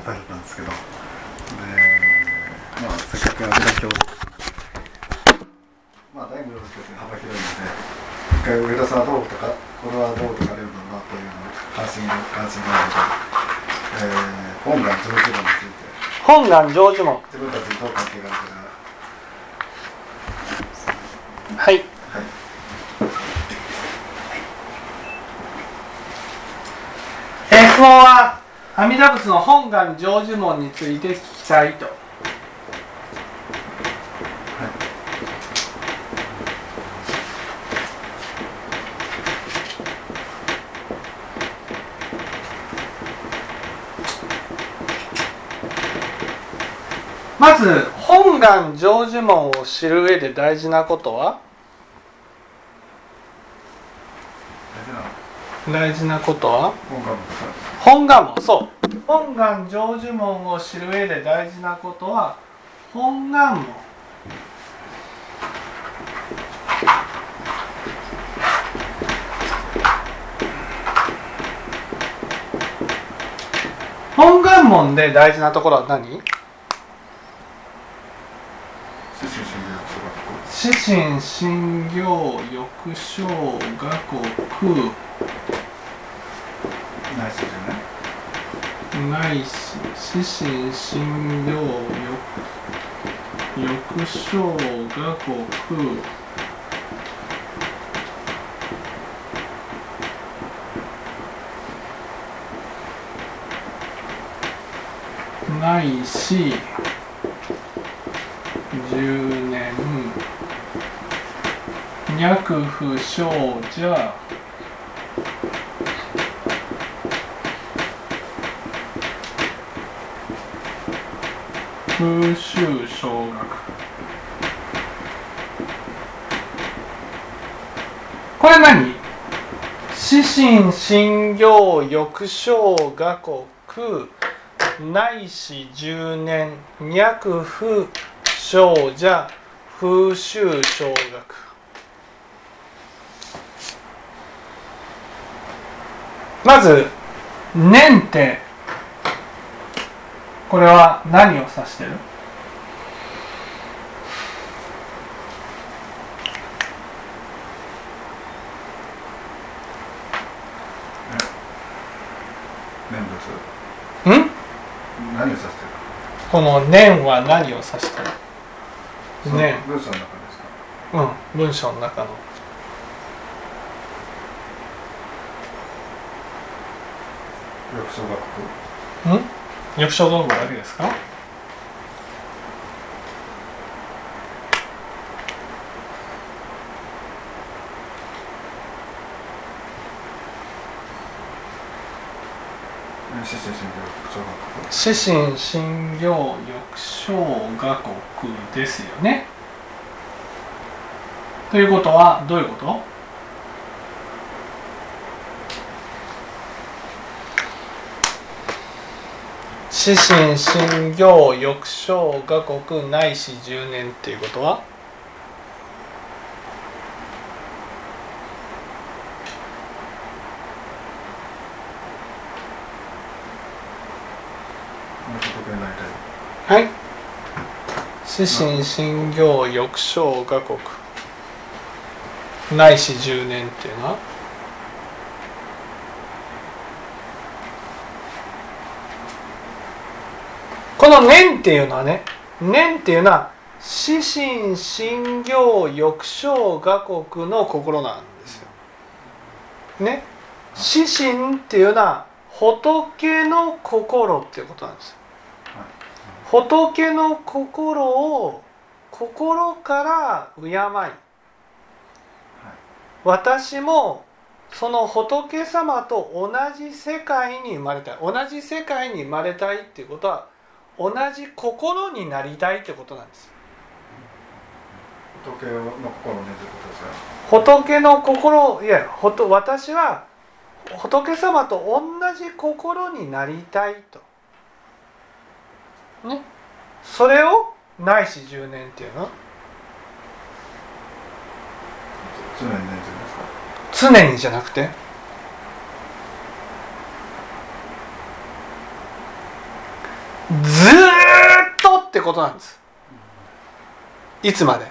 ってタイトルなんですけど。で、まあ、せっかくアジア教まあ大無量ですけど幅広いので一回上田さんはどうとかこれはどうとかレるのなというの関心が関心があるので、えー、本願成就論について。本願成就門自分たちにどう関係があるかはい。はい。えー質問は？阿弥陀仏の本願成就門について聞きたいと。まず本願成就門を知る上で大事なことは？大事なことは？本願門そう。本願成就門を知る上で大事なことは本願門本願門で大事なところは何？出身心信行欲生我国ナイスじゃないし死神信行欲欲生我国ないし10年脈不生者風習小学これ何？死神信行欲生我国内視十年脈不生者風習小学。まず年ってこれは何を指してる？念ん？仏何を指してる？この年は何を指してる？その年文章の中ですか？うん文章の中の。欲小学校ん？欲小道具だけですか？出身心理学小学校死神信行欲生我国ですよねということはどういうこと死神信行欲生我国ないし10年っていうことは？はい。死神信行欲生我国ないし10年っていうのはこの年っていうのはね年っていうのは死神信行欲生我国の心なんですよ。ね死神っていうのは仏の心っていうことなんですよ。仏の心を心から敬い私もその仏様と同じ世界に生まれたい同じ世界に生まれたいっていうことは同じ心になりたいってことなんです。時計の心をねということですか仏の心いや私は仏様と同じ心になりたいと。ね。それをないし10年っていうの？常にじゃなくずーっとってことなんです。いつまで？い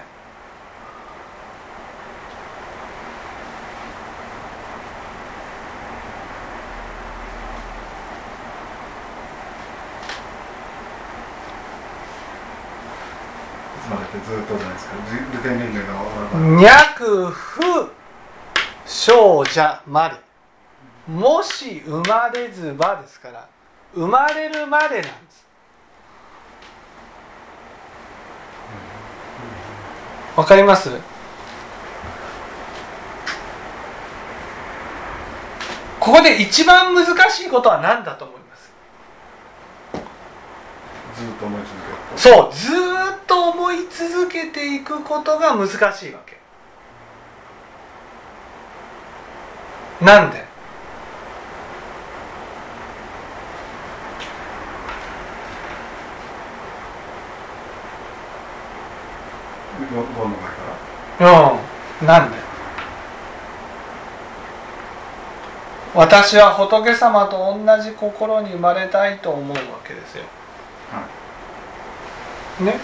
つまでってずっとじゃないですか。じ受験年齢が終わるまで脈不少者まで。もし生まれずばですから生まれるまでなんですわかります？ここで一番難しいことは何だと思います？ずっと思い続けそうずーっと思い続けていくことが難しいわけ。なんで？ゴゴンの前からうんなんで？私は仏様と同じ心に生まれたいと思うわけですよ。ね、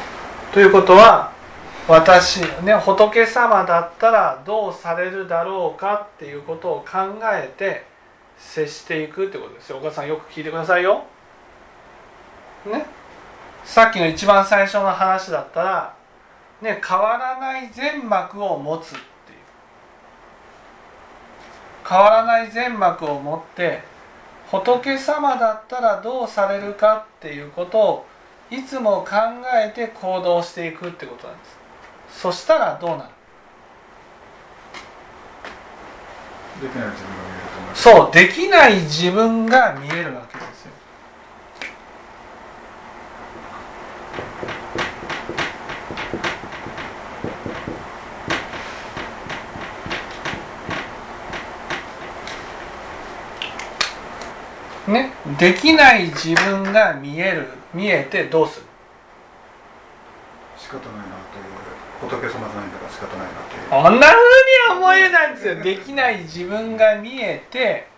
ということは私ね仏様だったらどうされるだろうかっていうことを考えて接していくってことですよ。お母さんよく聞いてくださいよ。ね、さっきの一番最初の話だったら、ね、変わらない全膜を持つっていう。変わらない全膜を持って仏様だったらどうされるかっていうことをいつも考えて行動していくってことなんです。そしたらどうなる？できない自分が見えると思います。そうできない自分が見えるわけできない自分が見える見えてどうする？仕方ないなという。仏様じゃないんだから仕方ないなという。こんな風に思えないんですよ。できない自分が見えて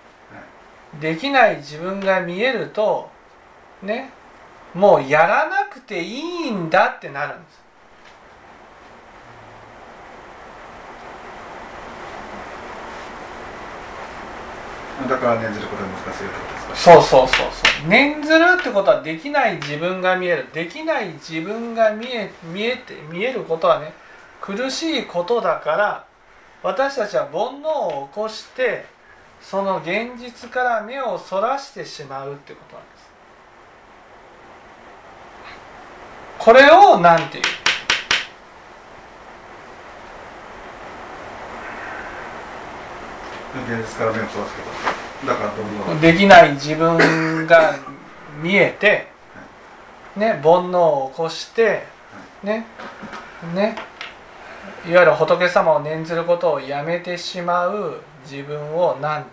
できない自分が見えるとねもうやらなくていいんだってなるんですだから念ずることが難しいってことですかそうそうそうそう。念ずるってことはできない自分が見える。できない自分が見え見えて見えることはね苦しいことだから私たちは煩悩を起こしてその現実から目をそらしてしまうってことなんです。これを何て言う？現実から目をそらすできない自分が 見えて、ね、煩悩を起こして、ねね、いわゆる仏様を念ずることをやめてしまう自分を何て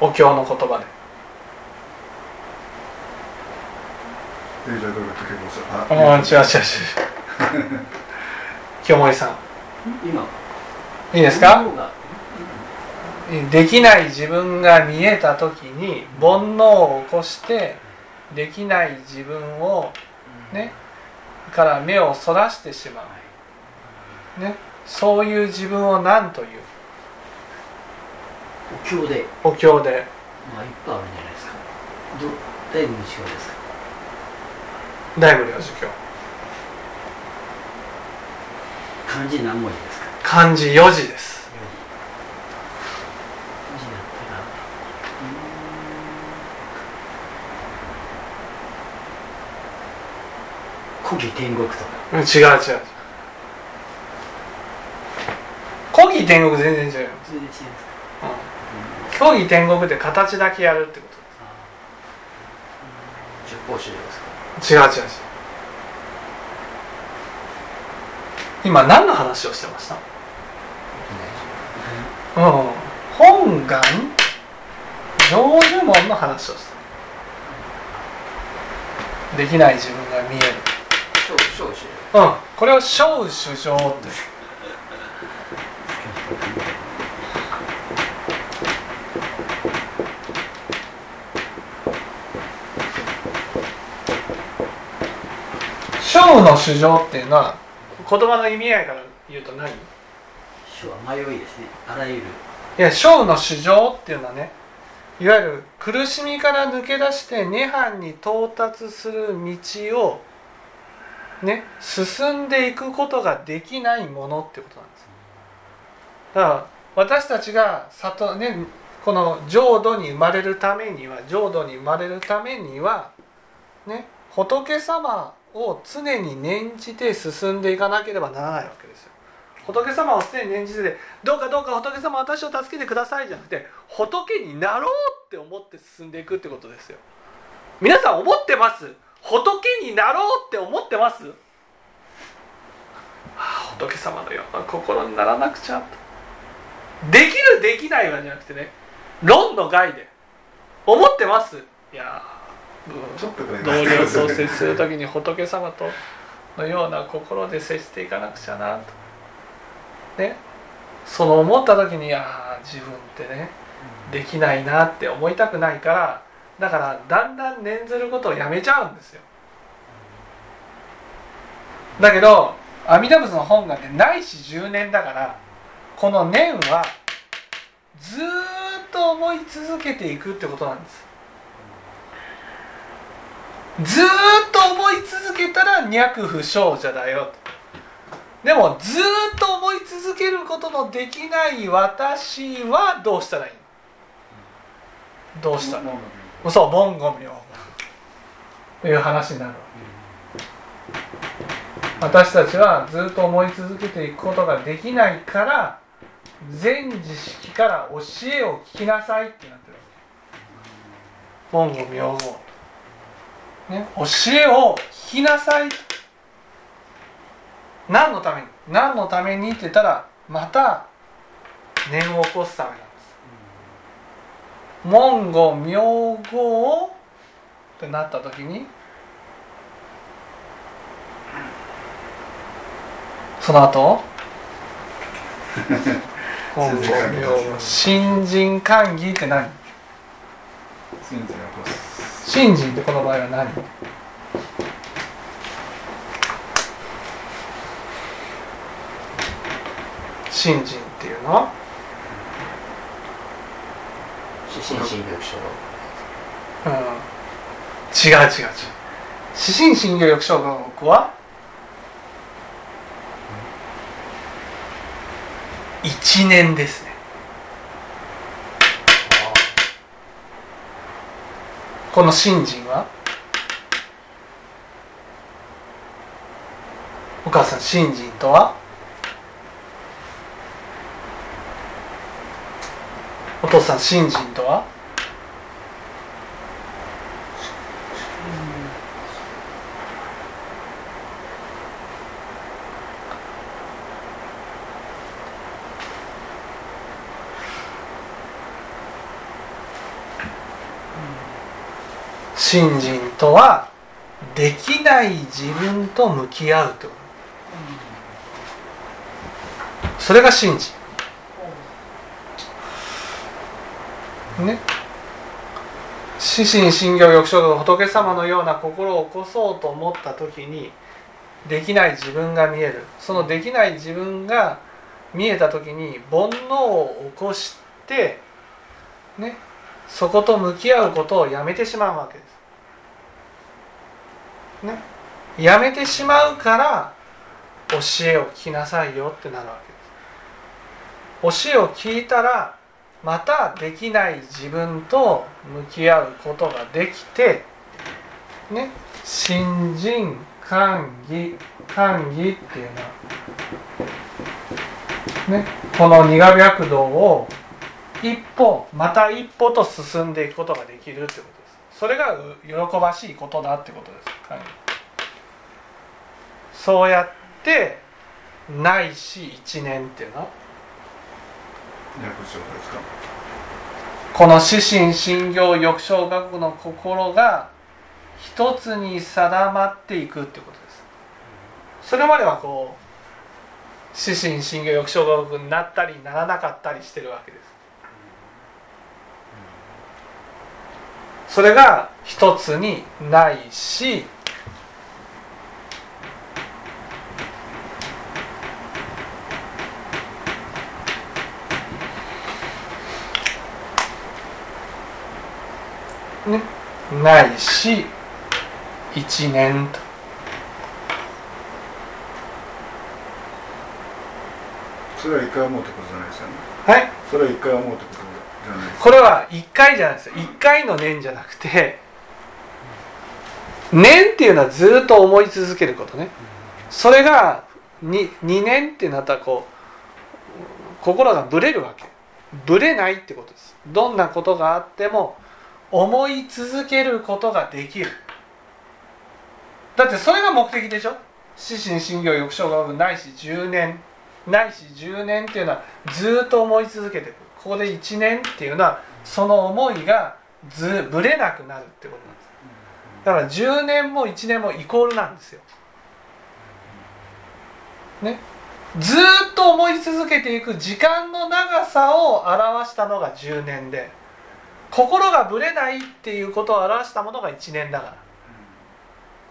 言うお経の言葉で。でじゃあどういうこと結構そうあ違う違う違う。清盛さん。今いいですか？できない自分が見えた時に煩悩を起こしてできない自分をねから目をそらしてしまう、ね、そういう自分を何という？お経で。お経で。まあいっぱいあるんじゃないですか。どだいぶ違うですか？大無量寿経漢字何文字ですか？漢字4字です。うーん天国とかうん違う違う。違う古義天国全然違う。よ、全然違いますか？うん、天国って形だけやるってこ十方宗ですか？と違う違う違う。今何の話をしてました？うん、本願成就門の話をする。できない自分が見える。うんこれを小主将って小の主上っていうのは言葉の意味合いから言うと何？い主は迷いですね。あらゆる。いや勝負の主情っていうのはねいわゆる苦しみから抜け出して涅槃に到達する道をね進んでいくことができないものってことなんです。だから私たちが里ねこの浄土に生まれるためには浄土に生まれるためにはね仏様を常に念じて進んでいかなければならないわけですよ。仏様を常に念じてどうかどうか仏様私を助けてくださいじゃなくて仏になろうって思って進んでいくってことですよ。皆さん思ってます？仏になろうって思ってます、はあ、仏様のような心にならなくちゃできるできないはじゃなくてね論の外で。思ってます？いやーちょっとこれ同僚と接する時に 仏様とのような心で接していかなくちゃなとね。その思った時にああ自分ってねできないなって思いたくないからだからだんだん念ずることをやめちゃうんですよ。だけど阿弥陀仏の本願ってないし10年だからこの念はずーっと思い続けていくってことなんです。ずーっと思い続けたら脈不祥者だよでもずーっと思い続けることのできない私はどうしたらいい？のどうしたらいいのそう文言明という話になるわ。け私たちはずっと思い続けていくことができないから全知識から教えを聞きなさいってなってるわけ。文言明言ね、教えを聞きなさい何のために何のためにって言ったらまた念を起こすためなんです。文語名号ってなった時にその後文語名号新人歓喜って何？新人ってこの場合は何？新人っていうの？は指針心力書うん。違う違う違う。指針新業翼小学は？1年ですね。この新人は？お母さん新人とは？お父さん新人とは？信心とはできない自分と向き合うってこと。それが信心ね死心信行欲生が仏様のような心を起こそうと思った時にできない自分が見えるそのできない自分が見えた時に煩悩を起こしてねそこと向き合うことをやめてしまうわけです。ね、やめてしまうから教えを聞きなさいよってなるわけです。教えを聞いたらまたできない自分と向き合うことができてね新人歓喜歓喜っていうのはねこの二が白道を一歩また一歩と進んでいくことができるってことです。それが喜ばしいことだってことです、は。い、そうやってないし一年っていうの。はこの死心信行欲生学の心が一つに定まっていくってことです。それまではこう死心信行欲生学になったりならなかったりしてるわけです。それが一つにないしねないし1年と。それは一回思うってことじゃないですよね。はい？それは一回思うってことじゃないですこれは1回じゃないですよ。1回の年じゃなくて年っていうのはずっと思い続けることね。それが 2, 2年ってなったらこう心がぶれるわけ。ぶれないってことです。どんなことがあっても思い続けることができる。だってそれが目的でしょ？死神心行欲生学ないし10年。ないし10年っていうのはずっと思い続けていくここで1年っていうのはその思いがずぶれなくなるってことなんです。だから10年も1年もイコールなんですよ。ね？ずっと思い続けていく時間の長さを表したのが10年で。心がぶれないっていうことを表したものが1年だから。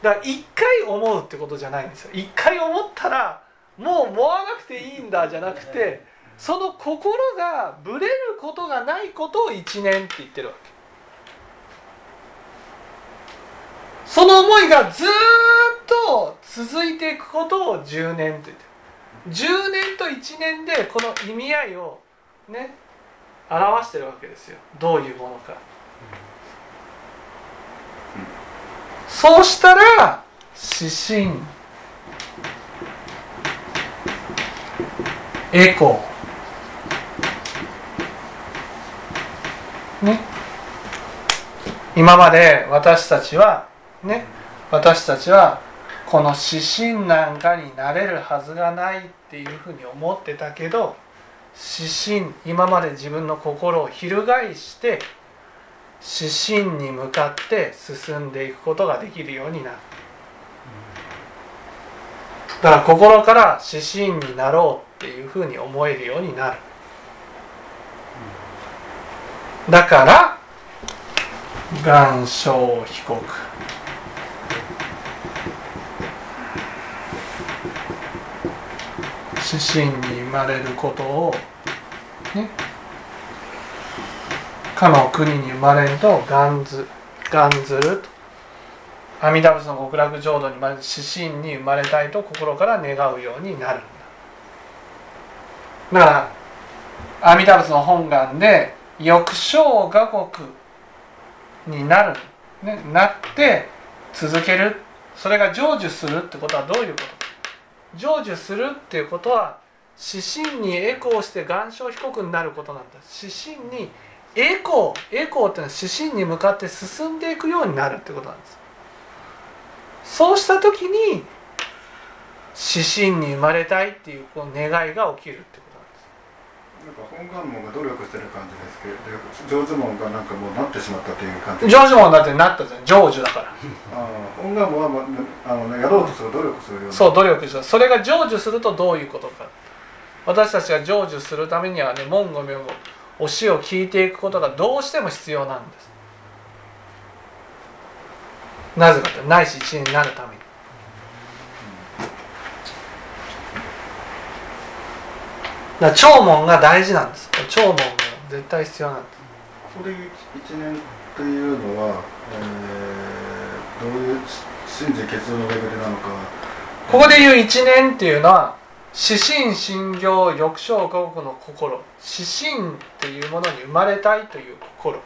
だから1回思うってことじゃないんですよ。1回思ったらもう思わなくていいんだじゃなくてその心がぶれることがないことを1年って言ってるわけ。その思いがずっと続いていくことを10年と言ってる。10年と1年でこの意味合いをね表してるわけですよ。どういうものか。そうしたら指針。エコー。ね。今まで私たちはね。私たちはこの指針なんかになれるはずがないっていうふうに思ってたけど指針今まで自分の心を翻して指針に向かって進んでいくことができるようになる。だから心から指針になろうっていうふうに思えるようになる。だから願書被告指針に生まれることをねかの国に生まれると願ず願ずると阿弥陀仏の極楽浄土に生まれる指針に生まれたいと心から願うようになるんだ。だから阿弥陀仏の本願で欲生我国になる、ね、なって続けるそれが成就するってことはどういうことか。成就するっていうことは指針にエコーして願書被告になることなんだ。指針にエコーエコーっていうのは指針に向かって進んでいくようになるってことなんです。そうした時に指針に生まれたいっていうこの願いが起きるってこと。なんか本願門が努力してる感じですけど上手門がなんかもうなってしまったっていう感じ。成就門だってなったじゃん成就だから。あー本願門は、まあのね、やろうとする努力するような。そう努力した。それが成就するとどういうことか。私たちが成就するためにはね門御名を教えを聞いていくことがどうしても必要なんです。なぜかってないし一年になるためにだ聴聞が大事なんです。聴聞が絶対必要なんです。これ一年というのは、えー、どういう信心結論のレベルなのか。ここで言う一年っていうのは指針心行欲生五国の心。指針っていうものに生まれたいという心。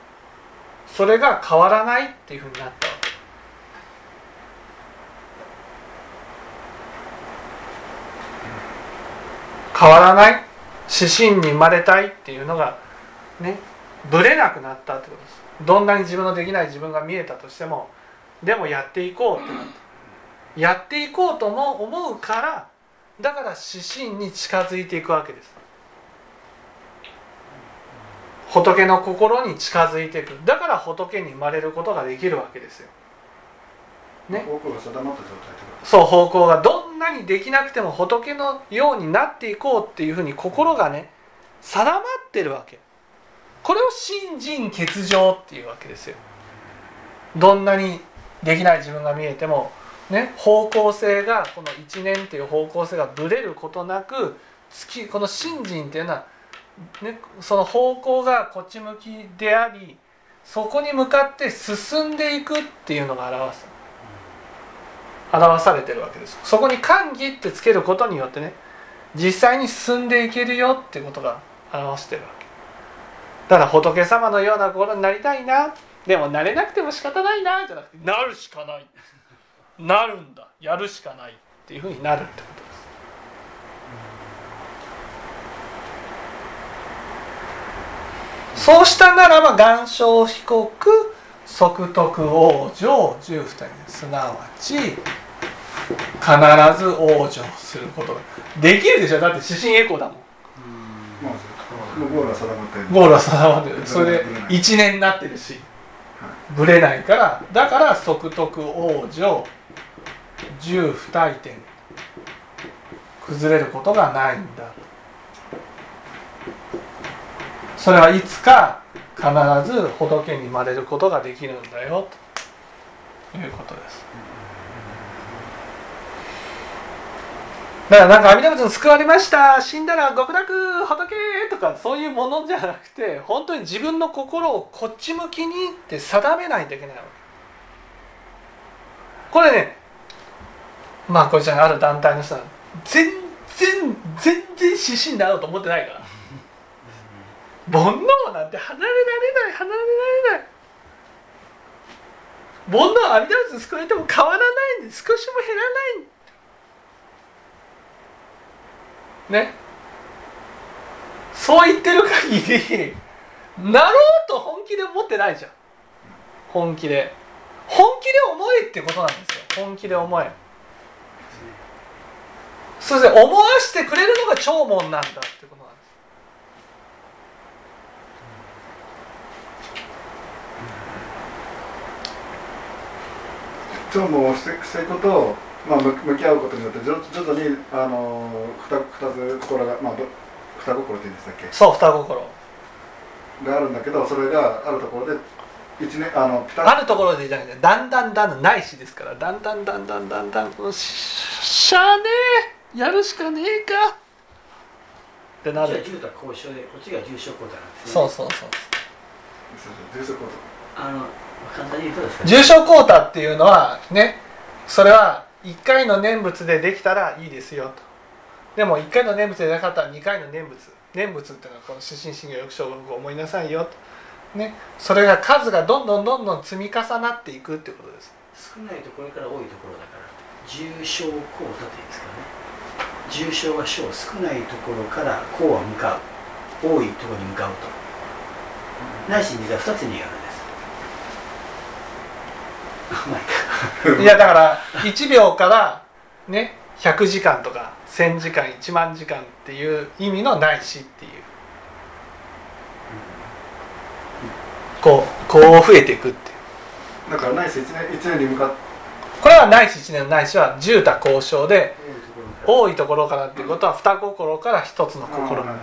それが変わらないっていうふうになったわけ。変わらない指針に生まれたいっていうのがねぶれなくなったってことです。どんなに自分のできない自分が見えたとしてもでもやっていこうってなった。やっていこうとも思うからだから指針に近づいていくわけです。仏の心に近づいていく。だから仏に生まれることができるわけですよ。ね？方向が定まった状態そう方向がどんなにできなくても仏のようになっていこうっていうふうに心がね定まってるわけ。これを信心欠如っていうわけですよ。どんなにできない自分が見えてもね方向性がこの一年っていう方向性がぶれることなく月この信心っていうのは、ね、その方向がこっち向きでありそこに向かって進んでいくっていうのが表す。表されてるわけです。そこに「歓喜」ってつけることによってね実際に進んでいけるよってことが表してるわけ。だから仏様のような心になりたいな。でもなれなくても仕方ないなじゃなくてなるしかない。なるんだ。やるしかないっていうふうになるってことです。そうしたならば願書被告即徳往生十二人。すなわち必ず往生することができるでしょ。だって指針エコーだもん。まあ、ゴールは定まってる。ゴールは定まってる。それで1年になってるし。ぶれないから。だから即徳往生十不退転崩れることがないんだ。それはいつか必ず仏に生まれることができるんだよ。ということですだからなんか阿弥陀仏に救われました。死んだら極楽仏とかそういうものじゃなくて本当に自分の心をこっち向きにって定めないといけないわけ。これねまあこれじゃある団体の人は全然全然指針になろうと思ってないから。煩悩なんて離れられない離れられない。煩悩阿弥陀仏に救われても変わらないんで少しも減らないね。そう言ってる限りなろうと本気で思ってないじゃん。本気で。本気で思えってことなんですよ。本気で思え。そして思わせてくれるのが長門なんだってことなんです。長文をしてしていくことを、まあ、向向き合うことによって徐徐々にあの二二つ心が、まあ、ど二心って言うんでしたっけ？そう双心。があるんだけどそれがあるところで一年あのピタあるところでじゃなくてだんだんだんだんないしですからだんだんだんだんだんだんもうししゃあねえやるしかねえか。ってなる。重度交渉でこっちが重症交代なんですね。そうそうそう重症あの簡単に言うとですか？重症交代っていうのはねそれは1回の念仏でできたらいいですよと。でも1回の念仏でなかったら2回の念仏。念仏っていうのはこの指針心経抑止を思いなさいよと。ね。それが数がどんどんどんどん積み重なっていくってことです。少ないところから多いところだから重症交代っていうんですかね。重症は小少ないところからこうは向かう。多いところに向かうと。ないし実は2つにやる いやだから1秒からね100時間とか1000時間1万時間っていう意味のないしっていう。こうこう増えていくっていう。だからないし一年一年に向かって。これはないし1年のないしは重多交渉で多いところからっていうことは二心から一つの心。あ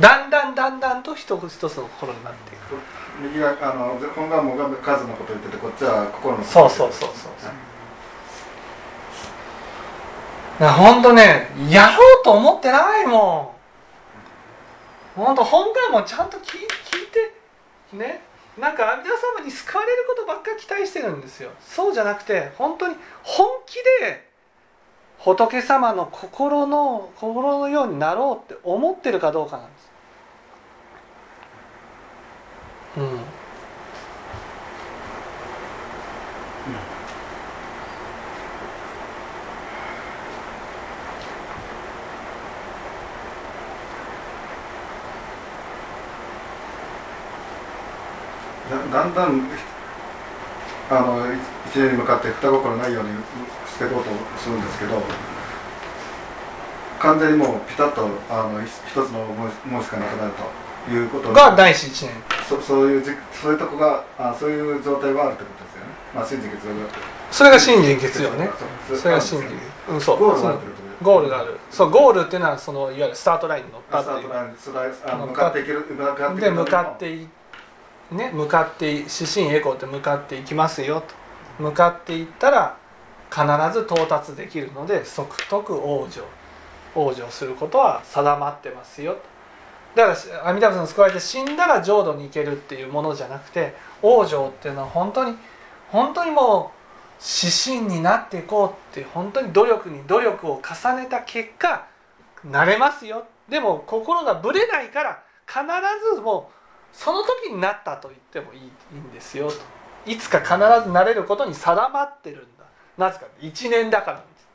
だんだんだんだんと一つ一つの心になっていく。ー右があの本願門が数のこと言っててこっちは心のそうそう。そうそうそう。だからほんとねやろうと思ってないもん。ほんと本願もちゃんと聞聞いてねなんか阿弥陀様に救われることばっか期待してるんですよ。そうじゃなくて本当に本気で仏様の心の心のようになろうって思ってるかどうかなんです。うん。だだんだんあの一年に向かって二心ないようにしていこうとするんですけど完全にもうピタッとあの一つの思いしかなくなるということが第一一年。そそういうじそういうとこがあそういう状態はあるってことですよね。まあ信じ結合がそれが信心欠如ね。それが信心。う。んそう。ゴールがあるってことですゴールがある。そうゴールっていうのはそのいわゆるスタートラインに乗ったあっていう。スタートラインスライスあの向かっていける向かってで向かっていね向かってい指針エコーって向かっていきますよと。向かっていったら必ず到達できるので即徳往生。往生することは定まってますよとだから阿弥陀仏の救われて死んだら浄土に行けるっていうものじゃなくて往生っていうのは本当に本当にもう指針になっていこうって本当に努力に努力を重ねた結果なれますよ。でも心がぶれないから必ずもうその時になったと言ってもいいいいんですよと。いつか必ずなれることに定まってるんだ。なぜか1年だからです。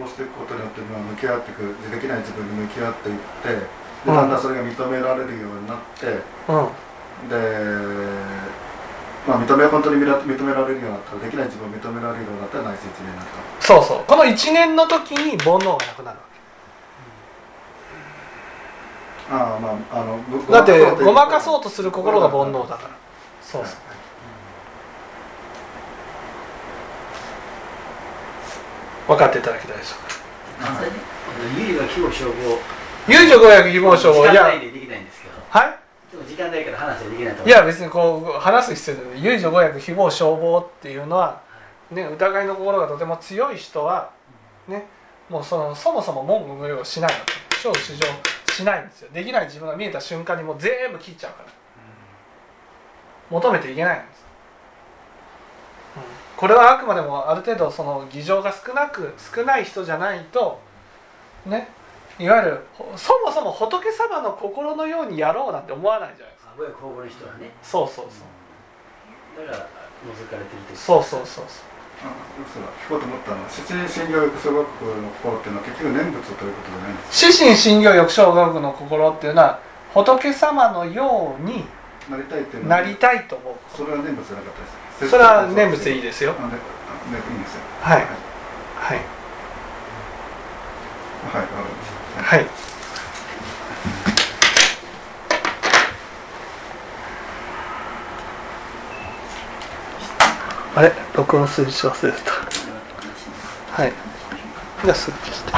をしていくことによってまあ向き合っていくできない自分に向き合っていってでだんだんそれが認められるようになって、うん。でまあ認め本当に認め認められるようになったらできない自分を認められるようになったら内説になった。そうそう。この1年の時に煩悩がなくなるわああまああのだってごまかうそうとする心が煩悩だから。そうそう分かっていただけたでしょうかあそれねゆりが希いや。はでも時間ないから話はできないいいや別にこう話す必要ない。消防っていうのは、ね、疑いの心がとても強い人はねもうそのそもそも文句無用をしないわけ。小主張しないんですよ。できない自分が見えた瞬間にもう全部切っちゃうから。求めていけないんです、うんこれはあくまでもある程度その議場が少なく少ない人じゃないとねいわゆるほそもそも仏様の心のようにやろうなんて思わないじゃないですか。ね。そうそうそう。だから覗かれてるってそうそうそうそう。あそうだ聞こうと思ったのは七人診療育小学校の心っていうのは結局念仏ということじゃないんです死神信行欲生学の心っていうのは仏様のようになりたいっていうのはなりたいと思う。それは念仏じゃなかったですそれは念仏でいいですよ。はいはい。はい。はいはい。あれ？録音数字忘れてた。はい。じゃあすぐ消して